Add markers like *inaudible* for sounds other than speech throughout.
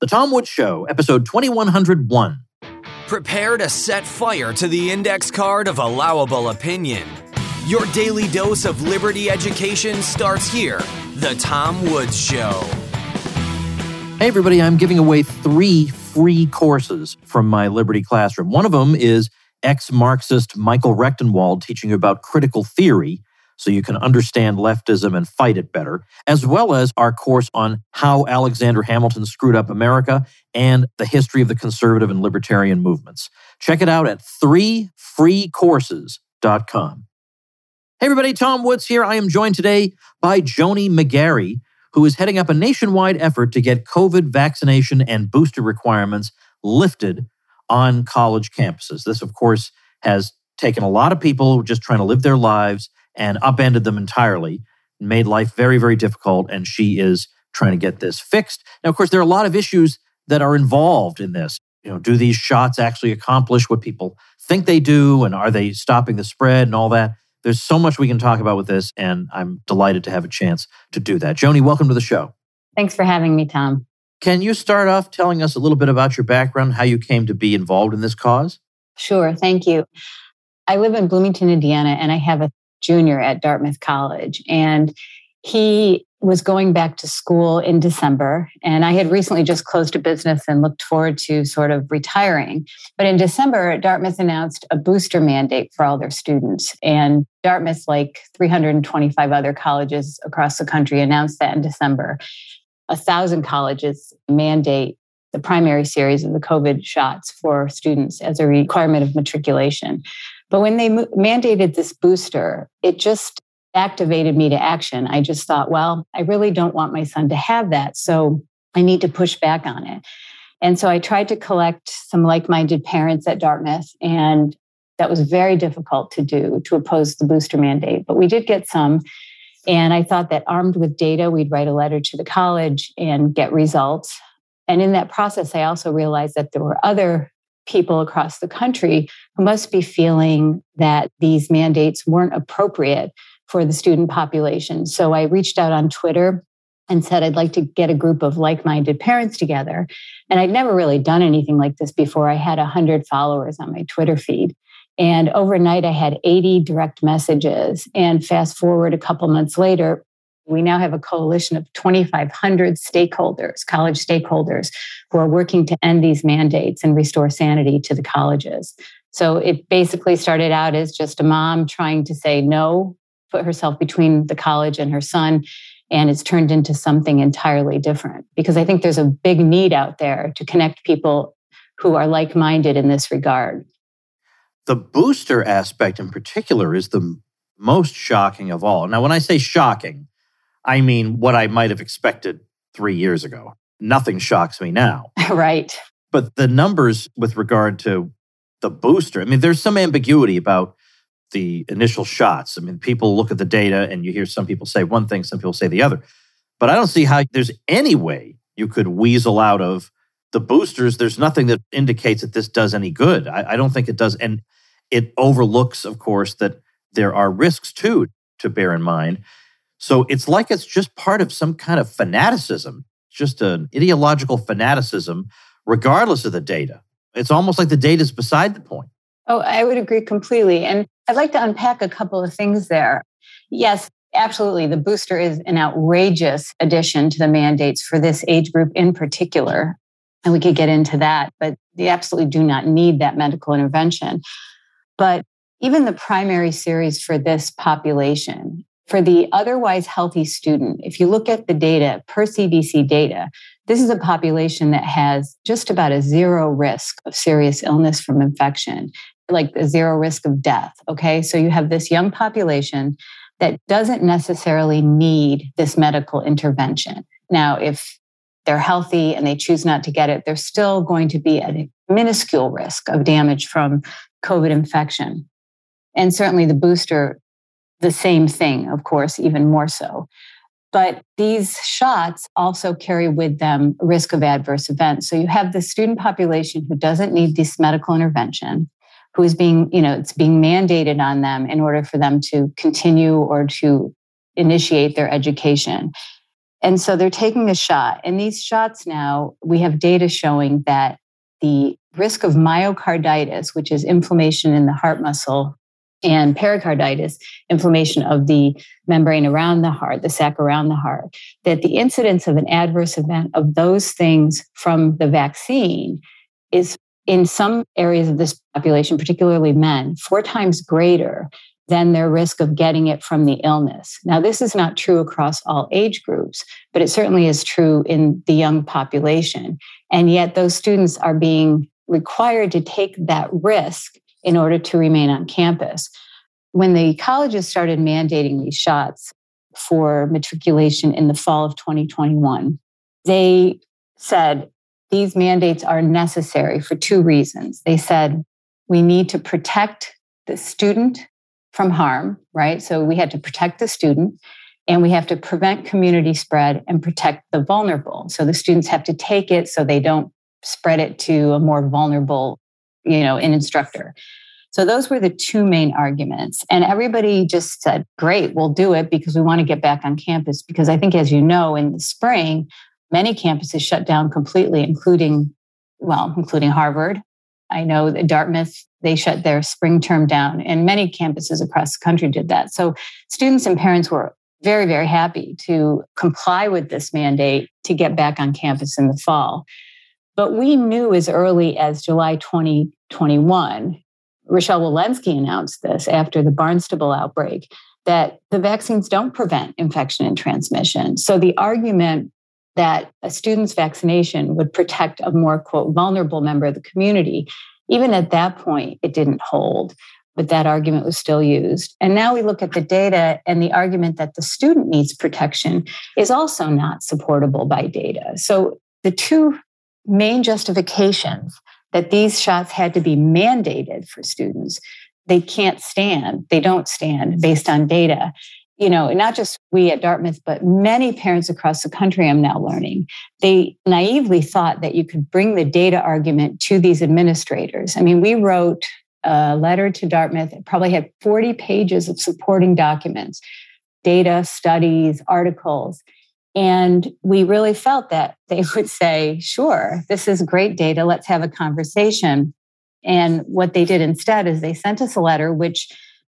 The Tom Woods Show, episode 2101. Prepare to set fire to the index card of allowable opinion. Your daily dose of liberty education starts here. The Tom Woods Show. Hey, everybody, I'm giving away three free courses from my Liberty Classroom. One of them is ex Marxist Michael Rectenwald teaching you about critical theory so you can understand leftism and fight it better, as well as our course on how Alexander Hamilton screwed up America and the history of the conservative and libertarian movements. Check it out at threefreecourses.com. Hey, everybody, Tom Woods here. I am joined today by Joni McGarry, who is heading up a nationwide effort to get COVID vaccination and booster requirements lifted on college campuses. This, of course, has taken a lot of people just trying to live their lives and upended them entirely, made life very, very difficult. And she is trying to get this fixed. Now, of course, there are a lot of issues that are involved in this. You know, do these shots actually accomplish what people think they do? And are they stopping the spread and all that? There's so much we can talk about with this, and I'm delighted to have a chance to do that. Joni, welcome to the show. Thanks for having me, Tom. Can you start off telling us a little bit about your background, how you came to be involved in this cause? Sure, thank you. I live in Bloomington, Indiana, and I have a junior at Dartmouth College. And he was going back to school in December. And I had recently just closed a business and looked forward to sort of retiring. But in December, Dartmouth announced a booster mandate for all their students. And Dartmouth, like 325 other colleges across the country, announced that in December. A thousand colleges mandate the primary series of the COVID shots for students as a requirement of matriculation. But when they mandated this booster, it just activated me to action. I just thought, well, I really don't want my son to have that. So I need to push back on it. And so I tried to collect some like minded parents at Dartmouth, and that was very difficult to do to oppose the booster mandate. But we did get some. And I thought that armed with data, we'd write a letter to the college and get results. And in that process, I also realized that there were other people across the country who must be feeling that these mandates weren't appropriate for the student population. So I reached out on Twitter and said I'd like to get a group of like minded parents together. And I'd never really done anything like this before. I had 100 followers on my Twitter feed. And overnight, I had 80 direct messages. And fast forward a couple months later, we now have a coalition of 2,500 stakeholders, college stakeholders, who are working to end these mandates and restore sanity to the colleges. So it basically started out as just a mom trying to say no, put herself between the college and her son. And it's turned into something entirely different because I think there's a big need out there to connect people who are like minded in this regard. The booster aspect in particular is the most shocking of all. Now, when I say shocking, I mean what I might have expected three years ago. Nothing shocks me now. *laughs* right. But the numbers with regard to the booster, I mean, there's some ambiguity about the initial shots. I mean, people look at the data and you hear some people say one thing, some people say the other. But I don't see how there's any way you could weasel out of the boosters. There's nothing that indicates that this does any good. I, I don't think it does. And it overlooks, of course, that there are risks too to bear in mind. So it's like it's just part of some kind of fanaticism, just an ideological fanaticism, regardless of the data. It's almost like the data is beside the point. Oh, I would agree completely. And I'd like to unpack a couple of things there. Yes, absolutely. The booster is an outrageous addition to the mandates for this age group in particular. And we could get into that, but they absolutely do not need that medical intervention. But even the primary series for this population for the otherwise healthy student, if you look at the data per CDC data, this is a population that has just about a zero risk of serious illness from infection, like a zero risk of death. Okay. So you have this young population that doesn't necessarily need this medical intervention. Now, if they're healthy and they choose not to get it, there's still going to be a minuscule risk of damage from COVID infection. And certainly the booster the same thing, of course, even more so. But these shots also carry with them risk of adverse events. So you have the student population who doesn't need this medical intervention, who is being, you know, it's being mandated on them in order for them to continue or to initiate their education. And so they're taking a shot. And these shots now, we have data showing that the risk of myocarditis, which is inflammation in the heart muscle, and pericarditis, inflammation of the membrane around the heart, the sac around the heart, that the incidence of an adverse event of those things from the vaccine is in some areas of this population, particularly men, four times greater than their risk of getting it from the illness. Now, this is not true across all age groups, but it certainly is true in the young population. And yet, those students are being required to take that risk in order to remain on campus. When the colleges started mandating these shots for matriculation in the fall of 2021, they said these mandates are necessary for two reasons. They said we need to protect the student from harm, right? So we had to protect the student and we have to prevent community spread and protect the vulnerable. So the students have to take it so they don't spread it to a more vulnerable, you know, an instructor. So those were the two main arguments. And everybody just said, great, we'll do it because we want to get back on campus. Because I think, as you know, in the spring, many campuses shut down completely, including, well, including Harvard. I know that Dartmouth, they shut their spring term down, and many campuses across the country did that. So students and parents were very, very happy to comply with this mandate to get back on campus in the fall. But we knew as early as July 2021, Rochelle Walensky announced this after the Barnstable outbreak, that the vaccines don't prevent infection and transmission. So the argument that a student's vaccination would protect a more, quote, vulnerable member of the community, even at that point, it didn't hold. But that argument was still used. And now we look at the data, and the argument that the student needs protection is also not supportable by data. So the two main justifications that these shots had to be mandated for students, they can't stand, they don't stand based on data. You know, not just we at Dartmouth, but many parents across the country, I'm now learning, they naively thought that you could bring the data argument to these administrators. I mean, we wrote a letter to Dartmouth, it probably had 40 pages of supporting documents, data, studies, articles. And we really felt that they *laughs* would say, sure, this is great data. Let's have a conversation. And what they did instead is they sent us a letter, which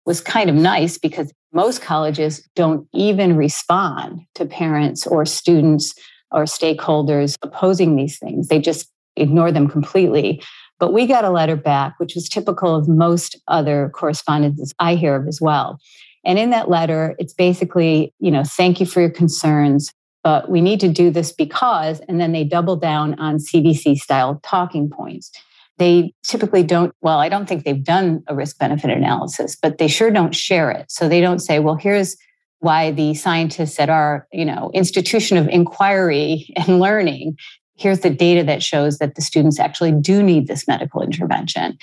was kind of nice because most colleges don't even respond to parents or students or stakeholders opposing these things. They just ignore them completely. But we got a letter back, which was typical of most other correspondences I hear of as well. And in that letter, it's basically, you know, thank you for your concerns but we need to do this because, and then they double down on CDC style talking points. They typically don't, well, I don't think they've done a risk benefit analysis, but they sure don't share it. So they don't say, well, here's why the scientists at our, you know, institution of inquiry and learning here's the data that shows that the students actually do need this medical intervention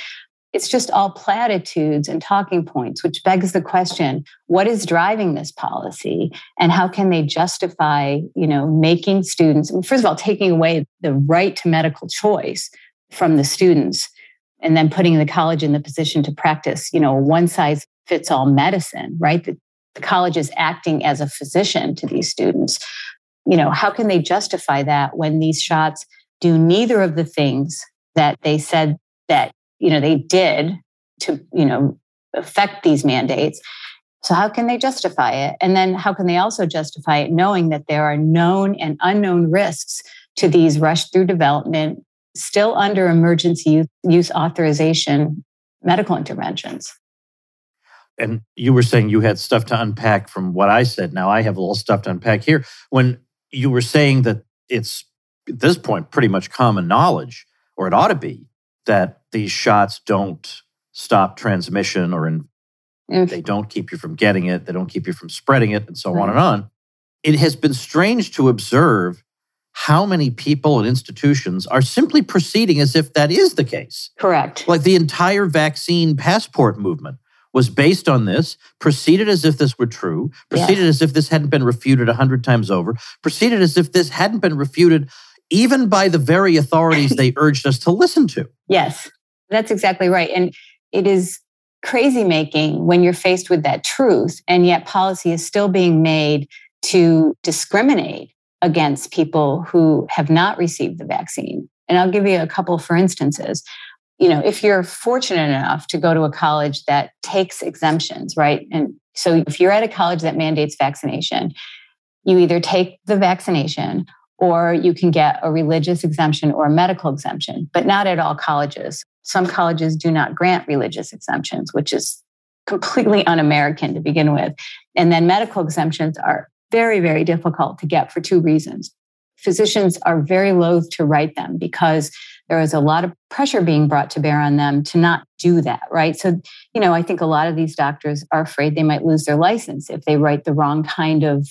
it's just all platitudes and talking points, which begs the question what is driving this policy and how can they justify, you know, making students, first of all, taking away the right to medical choice from the students and then putting the college in the position to practice, you know, one size fits all medicine, right? The, the college is acting as a physician to these students. You know, how can they justify that when these shots do neither of the things that they said that you know they did to you know affect these mandates so how can they justify it and then how can they also justify it knowing that there are known and unknown risks to these rush through development still under emergency use authorization medical interventions and you were saying you had stuff to unpack from what I said. Now I have a little stuff to unpack here. When you were saying that it's at this point pretty much common knowledge, or it ought to be, that these shots don't stop transmission or in, they don't keep you from getting it, they don't keep you from spreading it, and so right. on and on. It has been strange to observe how many people and institutions are simply proceeding as if that is the case. Correct. Like the entire vaccine passport movement was based on this, proceeded as if this were true, proceeded as if this hadn't been refuted a hundred times over, proceeded as if this hadn't been refuted even by the very authorities *laughs* they urged us to listen to. Yes, that's exactly right. And it is crazy making when you're faced with that truth, and yet policy is still being made to discriminate against people who have not received the vaccine. And I'll give you a couple for instances. You know, if you're fortunate enough to go to a college that takes exemptions, right? And so if you're at a college that mandates vaccination, you either take the vaccination or you can get a religious exemption or a medical exemption, but not at all colleges. Some colleges do not grant religious exemptions, which is completely un American to begin with. And then medical exemptions are very, very difficult to get for two reasons. Physicians are very loath to write them because there is a lot of pressure being brought to bear on them to not do that, right? So, you know, I think a lot of these doctors are afraid they might lose their license if they write the wrong kind of,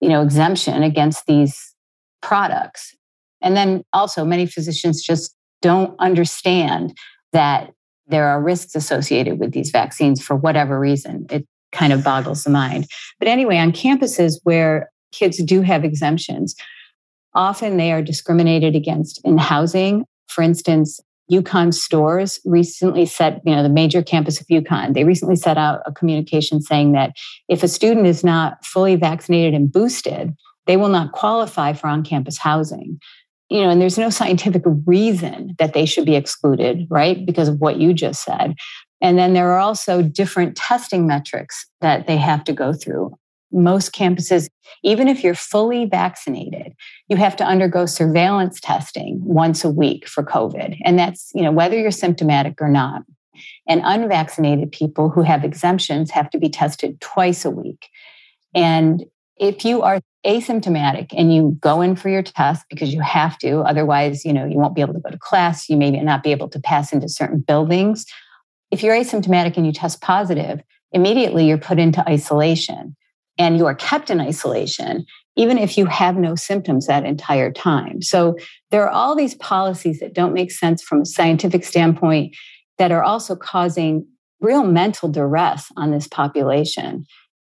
you know, exemption against these products. And then also, many physicians just don't understand that there are risks associated with these vaccines for whatever reason. It kind of boggles the mind. But anyway, on campuses where kids do have exemptions, often they are discriminated against in housing. For instance, UConn Storrs recently set, you know, the major campus of UConn, they recently set out a communication saying that if a student is not fully vaccinated and boosted, they will not qualify for on campus housing you know, and there's no scientific reason that they should be excluded, right? Because of what you just said. And then there are also different testing metrics that they have to go through. Most campuses, even if you're fully vaccinated, you have to undergo surveillance testing once a week for COVID. And that's, you know, whether you're symptomatic or not. And unvaccinated people who have exemptions have to be tested twice a week. And if you are asymptomatic and you go in for your test because you have to otherwise you know you won't be able to go to class you may not be able to pass into certain buildings. If you're asymptomatic and you test positive immediately you're put into isolation and you are kept in isolation even if you have no symptoms that entire time. So there are all these policies that don't make sense from a scientific standpoint that are also causing real mental duress on this population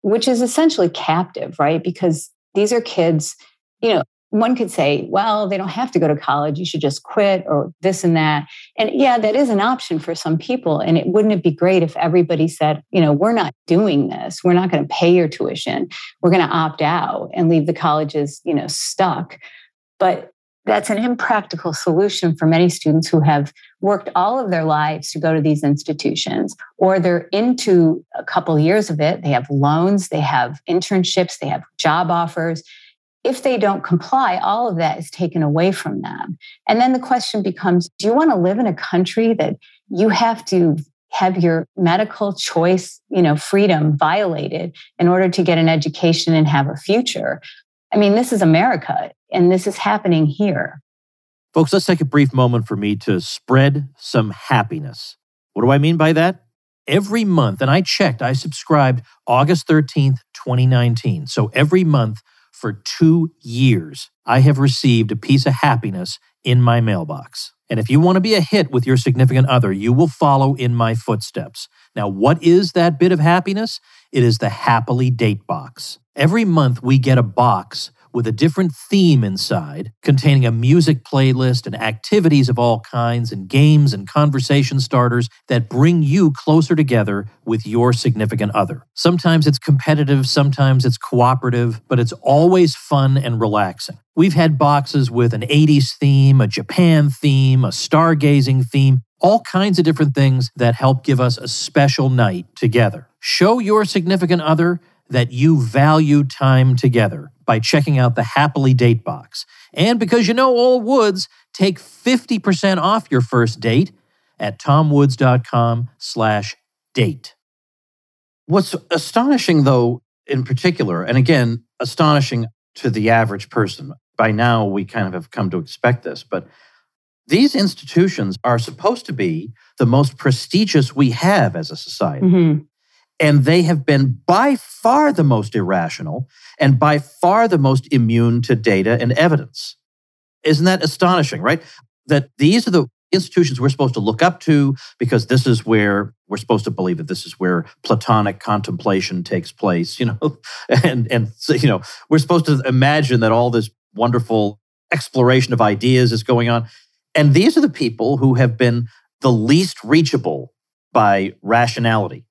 which is essentially captive right because these are kids, you know, one could say, well, they don't have to go to college. You should just quit or this and that. And yeah, that is an option for some people. And it wouldn't it be great if everybody said, you know, we're not doing this. We're not going to pay your tuition. We're going to opt out and leave the colleges, you know, stuck. But that's an impractical solution for many students who have worked all of their lives to go to these institutions or they're into a couple years of it. They have loans they have internships they have job offers. If they don't comply all of that is taken away from them. And then the question becomes do you want to live in a country that you have to have your medical choice you know freedom violated in order to get an education and have a future I mean, this is America and this is happening here. Folks, let's take a brief moment for me to spread some happiness. What do I mean by that? Every month, and I checked, I subscribed August 13th, 2019. So every month for two years, I have received a piece of happiness in my mailbox. And if you want to be a hit with your significant other, you will follow in my footsteps. Now, what is that bit of happiness? It is the happily date box. Every month, we get a box with a different theme inside, containing a music playlist and activities of all kinds, and games and conversation starters that bring you closer together with your significant other. Sometimes it's competitive, sometimes it's cooperative, but it's always fun and relaxing. We've had boxes with an 80s theme, a Japan theme, a stargazing theme, all kinds of different things that help give us a special night together. Show your significant other that you value time together by checking out the Happily Date box. And because you know Old Woods, take 50% off your first date at tomwoods.com slash date. What's astonishing, though, in particular, and again, astonishing to the average person, by now we kind of have come to expect this, but these institutions are supposed to be the most prestigious we have as a society. Mm-hmm. And they have been by far the most irrational and by far the most immune to data and evidence. Isn't that astonishing, right? That these are the institutions we're supposed to look up to because this is where we're supposed to believe that this is where platonic contemplation takes place you know *laughs* and and you know we're supposed to imagine that all this wonderful exploration of ideas is going on and these are the people who have been the least reachable by rationality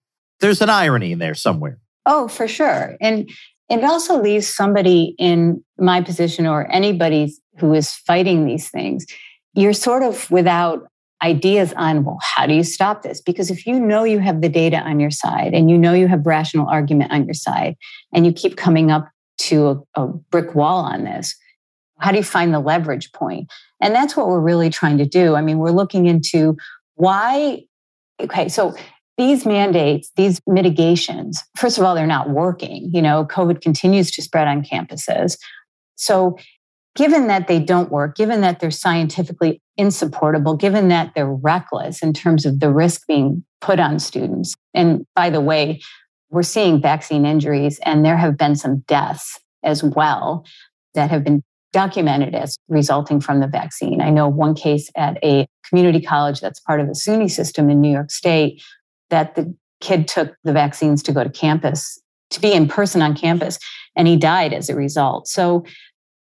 there's an irony in there somewhere. Oh, for sure. And it also leaves somebody in my position or anybody who is fighting these things. You're sort of without ideas on, well, how do you stop this? Because if you know you have the data on your side and you know you have rational argument on your side and you keep coming up to a, a brick wall on this, how do you find the leverage point? And that's what we're really trying to do. I mean, we're looking into why, okay, so these mandates, these mitigations, first of all, they're not working. You know, COVID continues to spread on campuses. So, given that they don't work, given that they're scientifically insupportable, given that they're reckless in terms of the risk being put on students, and by the way, we're seeing vaccine injuries and there have been some deaths as well that have been documented as resulting from the vaccine. I know one case at a community college that's part of the SUNY system in New York State that the kid took the vaccines to go to campus, to be in person on campus, and he died as a result. So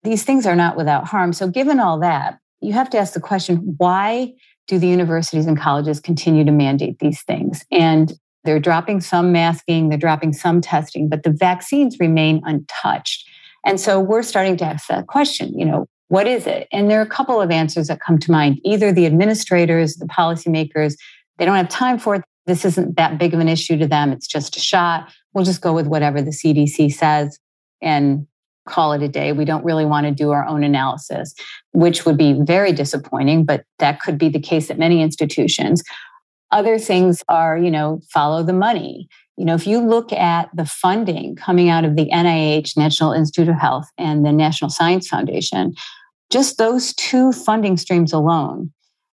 these things are not without harm. So, given all that, you have to ask the question why do the universities and colleges continue to mandate these things? And they're dropping some masking, they're dropping some testing, but the vaccines remain untouched. And so we're starting to ask that question, you know, what is it? And there are a couple of answers that come to mind. Either the administrators, the policymakers, they don't have time for it this isn't that big of an issue to them. It's just a shot. We'll just go with whatever the CDC says and call it a day. We don't really want to do our own analysis, which would be very disappointing, but that could be the case at many institutions. Other things are, you know, follow the money. You know, if you look at the funding coming out of the NIH, National Institute of Health, and the National Science Foundation, just those two funding streams alone,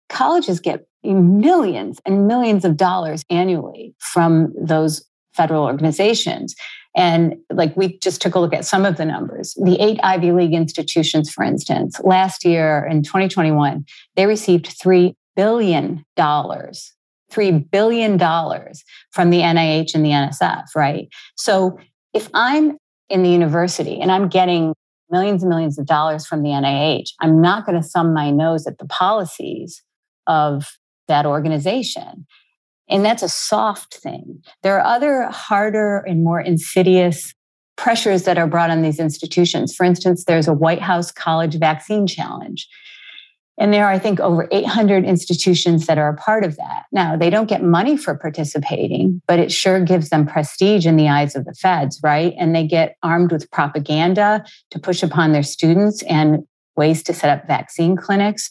colleges get millions and millions of dollars annually from those federal organizations. And like we just took a look at some of the numbers. The eight Ivy League institutions, for instance, last year in 2021, they received $3 billion, $3 billion from the NIH and the NSF, right? So if I'm in the university and I'm getting millions and millions of dollars from the NIH, I'm not going to thumb my nose at the policies of that organization. And that's a soft thing. There are other harder and more insidious pressures that are brought on these institutions. For instance, there's a White House College Vaccine Challenge. And there are, I think, over 800 institutions that are a part of that. Now, they don't get money for participating, but it sure gives them prestige in the eyes of the feds, right? And they get armed with propaganda to push upon their students and ways to set up vaccine clinics.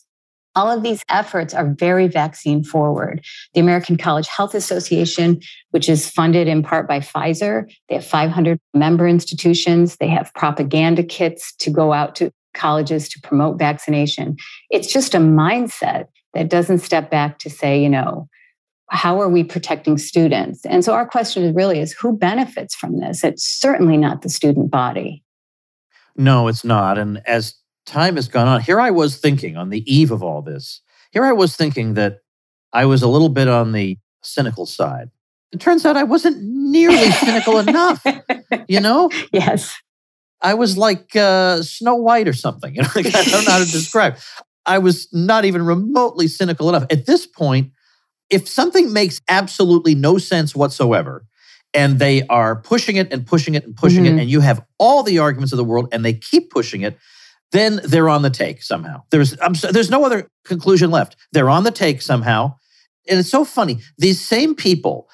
All of these efforts are very vaccine forward. The American College Health Association, which is funded in part by Pfizer, they have 500 member institutions. They have propaganda kits to go out to colleges to promote vaccination. It's just a mindset that doesn't step back to say, you know, how are we protecting students? And so our question really is who benefits from this? It's certainly not the student body. No, it's not. And as time has gone on, here I was thinking on the eve of all this, here I was thinking that I was a little bit on the cynical side. It turns out I wasn't nearly cynical enough, you know? *laughs* Yes. I was like uh, Snow White or something. *laughs* You know, like, I don't know how to describe. I was not even remotely cynical enough. At this point, if something makes absolutely no sense whatsoever, and they are pushing it and pushing it and pushing mm-hmm. it, and you have all the arguments of the world, and they keep pushing it, then they're on the take somehow. There's I'm, there's no other conclusion left. They're on the take somehow, and it's so funny. These same people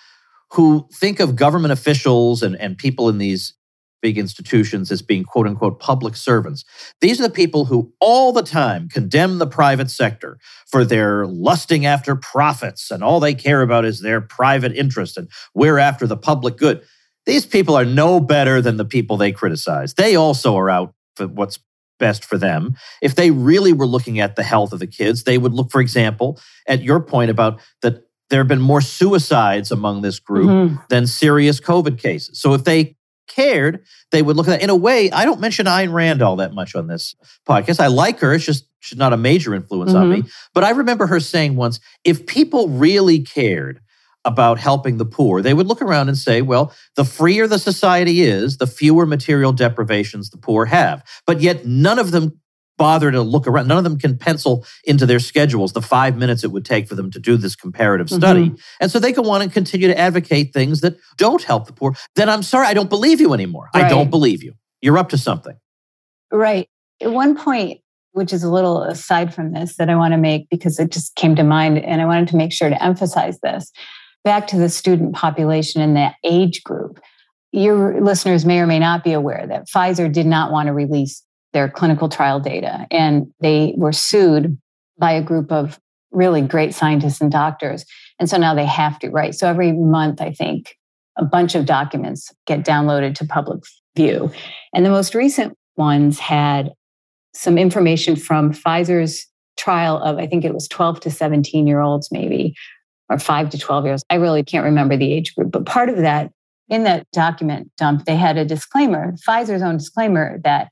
who think of government officials and, and people in these big institutions as being quote unquote public servants. These are the people who all the time condemn the private sector for their lusting after profits and all they care about is their private interest and we're after the public good. These people are no better than the people they criticize. They also are out for what's best for them. If they really were looking at the health of the kids, they would look, for example, at your point about that there have been more suicides among this group mm-hmm. than serious COVID cases. So if they cared, they would look at that. In a way, I don't mention Ayn Rand all that much on this podcast. I like her. It's just she's not a major influence mm-hmm. on me. But I remember her saying once, if people really cared about helping the poor, they would look around and say, well, the freer the society is, the fewer material deprivations the poor have. But yet none of them bother to look around. None of them can pencil into their schedules the five minutes it would take for them to do this comparative study. Mm-hmm. And so they go on and continue to advocate things that don't help the poor. Then I'm sorry, I don't believe you anymore. I don't believe you. You're up to something. Right. At one point, which is a little aside from this that I want to make because it just came to mind and I wanted to make sure to emphasize this. Back to the student population and that age group. Your listeners may or may not be aware that Pfizer did not want to release their clinical trial data and they were sued by a group of really great scientists and doctors. And so now they have to, right? So every month, I think a bunch of documents get downloaded to public view. And the most recent ones had some information from Pfizer's trial of, I think it was 12 to 17 year olds, maybe, or five to 12 years. I really can't remember the age group, but part of that, in that document dump, they had a disclaimer, Pfizer's own disclaimer, that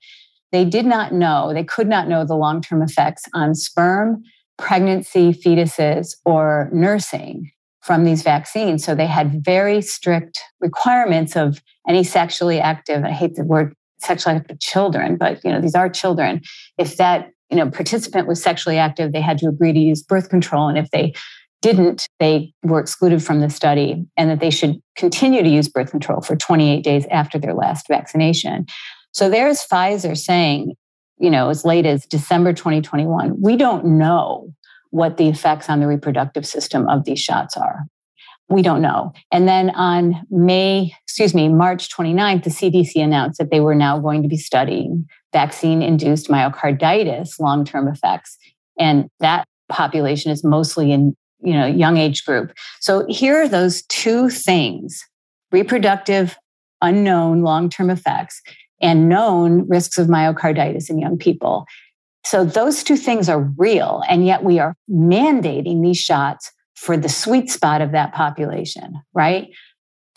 they did not know, they could not know the long term effects on sperm, pregnancy, fetuses, or nursing from these vaccines. So they had very strict requirements of any sexually active, I hate the word sexually active children, but you know, these are children. If that, you know, participant was sexually active, they had to agree to use birth control. And if they didn't, they were excluded from the study and that they should continue to use birth control for 28 days after their last vaccination. So there's Pfizer saying, you know, as late as December 2021, we don't know what the effects on the reproductive system of these shots are. We don't know. And then on May, excuse me, March 29th, the CDC announced that they were now going to be studying vaccine induced myocarditis long term effects. And that population is mostly in you know young age group. So here are those two things reproductive unknown long-term effects and known risks of myocarditis in young people. So those two things are real and yet we are mandating these shots for the sweet spot of that population right?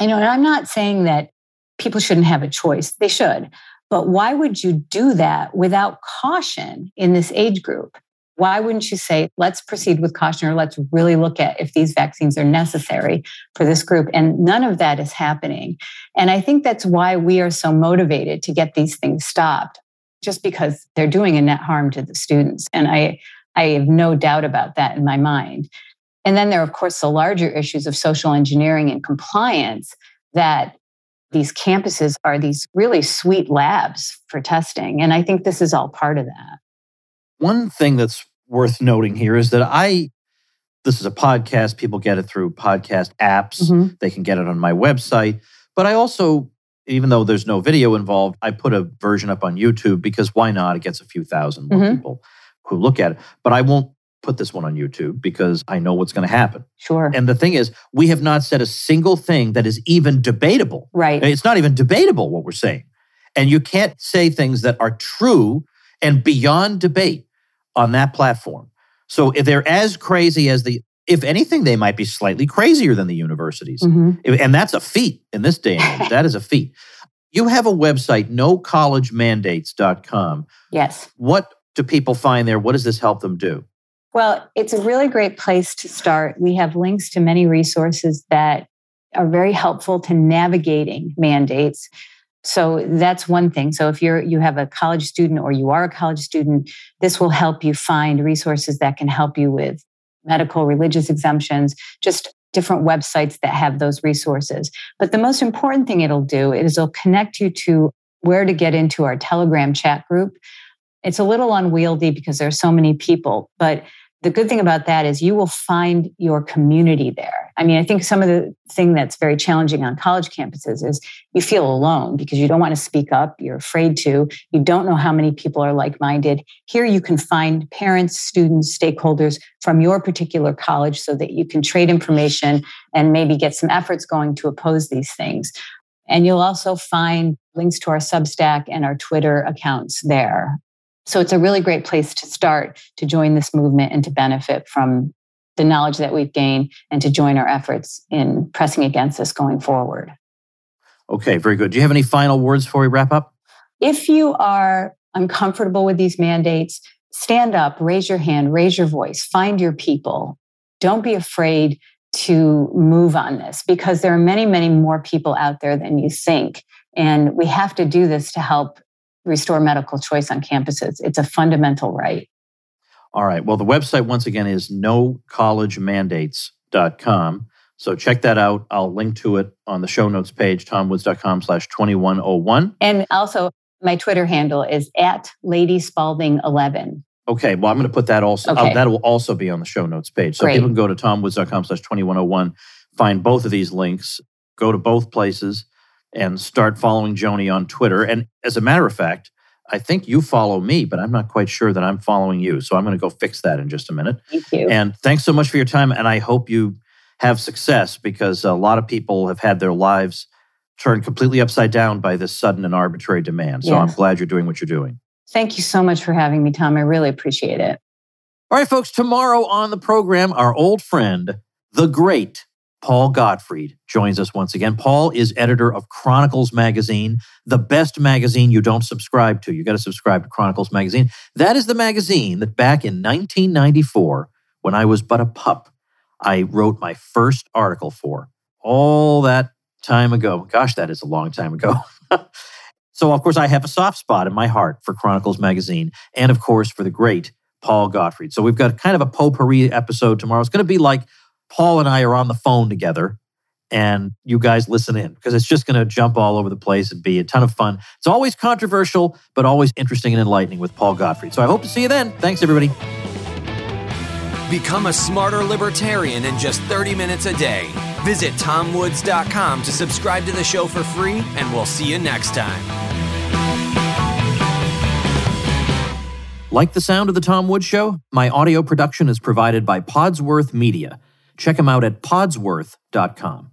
You know and i'm not saying that people shouldn't have a choice. They should. But why would you do that without caution in this age group why wouldn't you say, let's proceed with caution or let's really look at if these vaccines are necessary for this group? And none of that is happening. And I think that's why we are so motivated to get these things stopped, just because they're doing a net harm to the students. And I, I have no doubt about that in my mind. And then there are, of course, the larger issues of social engineering and compliance that these campuses are these really sweet labs for testing. And I think this is all part of that. One thing that's worth noting here is that I, this is a podcast, people get it through podcast apps, Mhm. they can get it on my website. But I also, even though there's no video involved, I put a version up on YouTube because why not? It gets a few thousand more Mhm. people who look at it. But I won't put this one on YouTube because I know what's going to happen. Sure. And the thing is, we have not said a single thing that is even debatable. right. It's not even debatable what we're saying. And you can't say things that are true and beyond debate on that platform. So if they're as crazy as the, if anything, they might be slightly crazier than the universities. Mhm. And that's a feat in this day and age. *laughs* that is a feat. You have a website, nocollegemandates.com. Yes. What do people find there? What does this help them do? Well, it's a really great place to start. We have links to many resources that are very helpful to navigating mandates. So that's one thing. So if you're you have a college student or you are a college student, this will help you find resources that can help you with medical religious exemptions, just different websites that have those resources. But the most important thing it'll do is it'll connect you to where to get into our Telegram chat group. It's a little unwieldy because there are so many people, but the good thing about that is you will find your community there. I mean, I think some of the thing that's very challenging on college campuses is you feel alone because you don't want to speak up, you're afraid to, you don't know how many people are like-minded. Here you can find parents, students, stakeholders from your particular college so that you can trade information and maybe get some efforts going to oppose these things. And you'll also find links to our Substack and our Twitter accounts there. So it's a really great place to start to join this movement and to benefit from the knowledge that we've gained and to join our efforts in pressing against this going forward. Okay, very good. Do you have any final words before we wrap up? If you are uncomfortable with these mandates, stand up, raise your hand, raise your voice, find your people. Don't be afraid to move on this because there are many, many more people out there than you think. And we have to do this to help restore medical choice on campuses. It's a fundamental right. All right. Well, the website once again is nocollegemandates.com. So check that out. I'll link to it on the show notes page, tomwoods.com slash 2101. And also my Twitter handle is at Lady Spalding 11. Okay, well, I'm going to put that also. Okay. Uh, that will also be on the show notes page. So Great. people can go to tomwoods.com slash 2101, find both of these links, go to both places, and start following Joni on Twitter. And as a matter of fact, I think you follow me, but I'm not quite sure that I'm following you. So I'm going to go fix that in just a minute. Thank you. And thanks so much for your time. And I hope you have success because a lot of people have had their lives turned completely upside down by this sudden and arbitrary demand. So I'm glad you're doing what you're doing. Thank you so much for having me, Tom. I really appreciate it. All right, folks, tomorrow on the program, our old friend, the great Paul Gottfried, joins us once again. Paul is editor of Chronicles Magazine, the best magazine you don't subscribe to. You got to subscribe to Chronicles Magazine. That is the magazine that back in 1994, when I was but a pup, I wrote my first article for. All that time ago. Gosh, that is a long time ago. *laughs* so, of course, I have a soft spot in my heart for Chronicles Magazine and, of course, for the great Paul Gottfried. So we've got kind of a potpourri episode tomorrow. It's going to be like Paul and I are on the phone together and you guys listen in because it's just going to jump all over the place and be a ton of fun. It's always controversial, but always interesting and enlightening with Paul Gottfried. So I hope to see you then. Thanks, everybody. Become a smarter libertarian in just 30 minutes a day. Visit tomwoods.com to subscribe to the show for free, and we'll see you next time. Like the sound of The Tom Woods Show? My audio production is provided by Podsworth Media. Check them out at podsworth.com.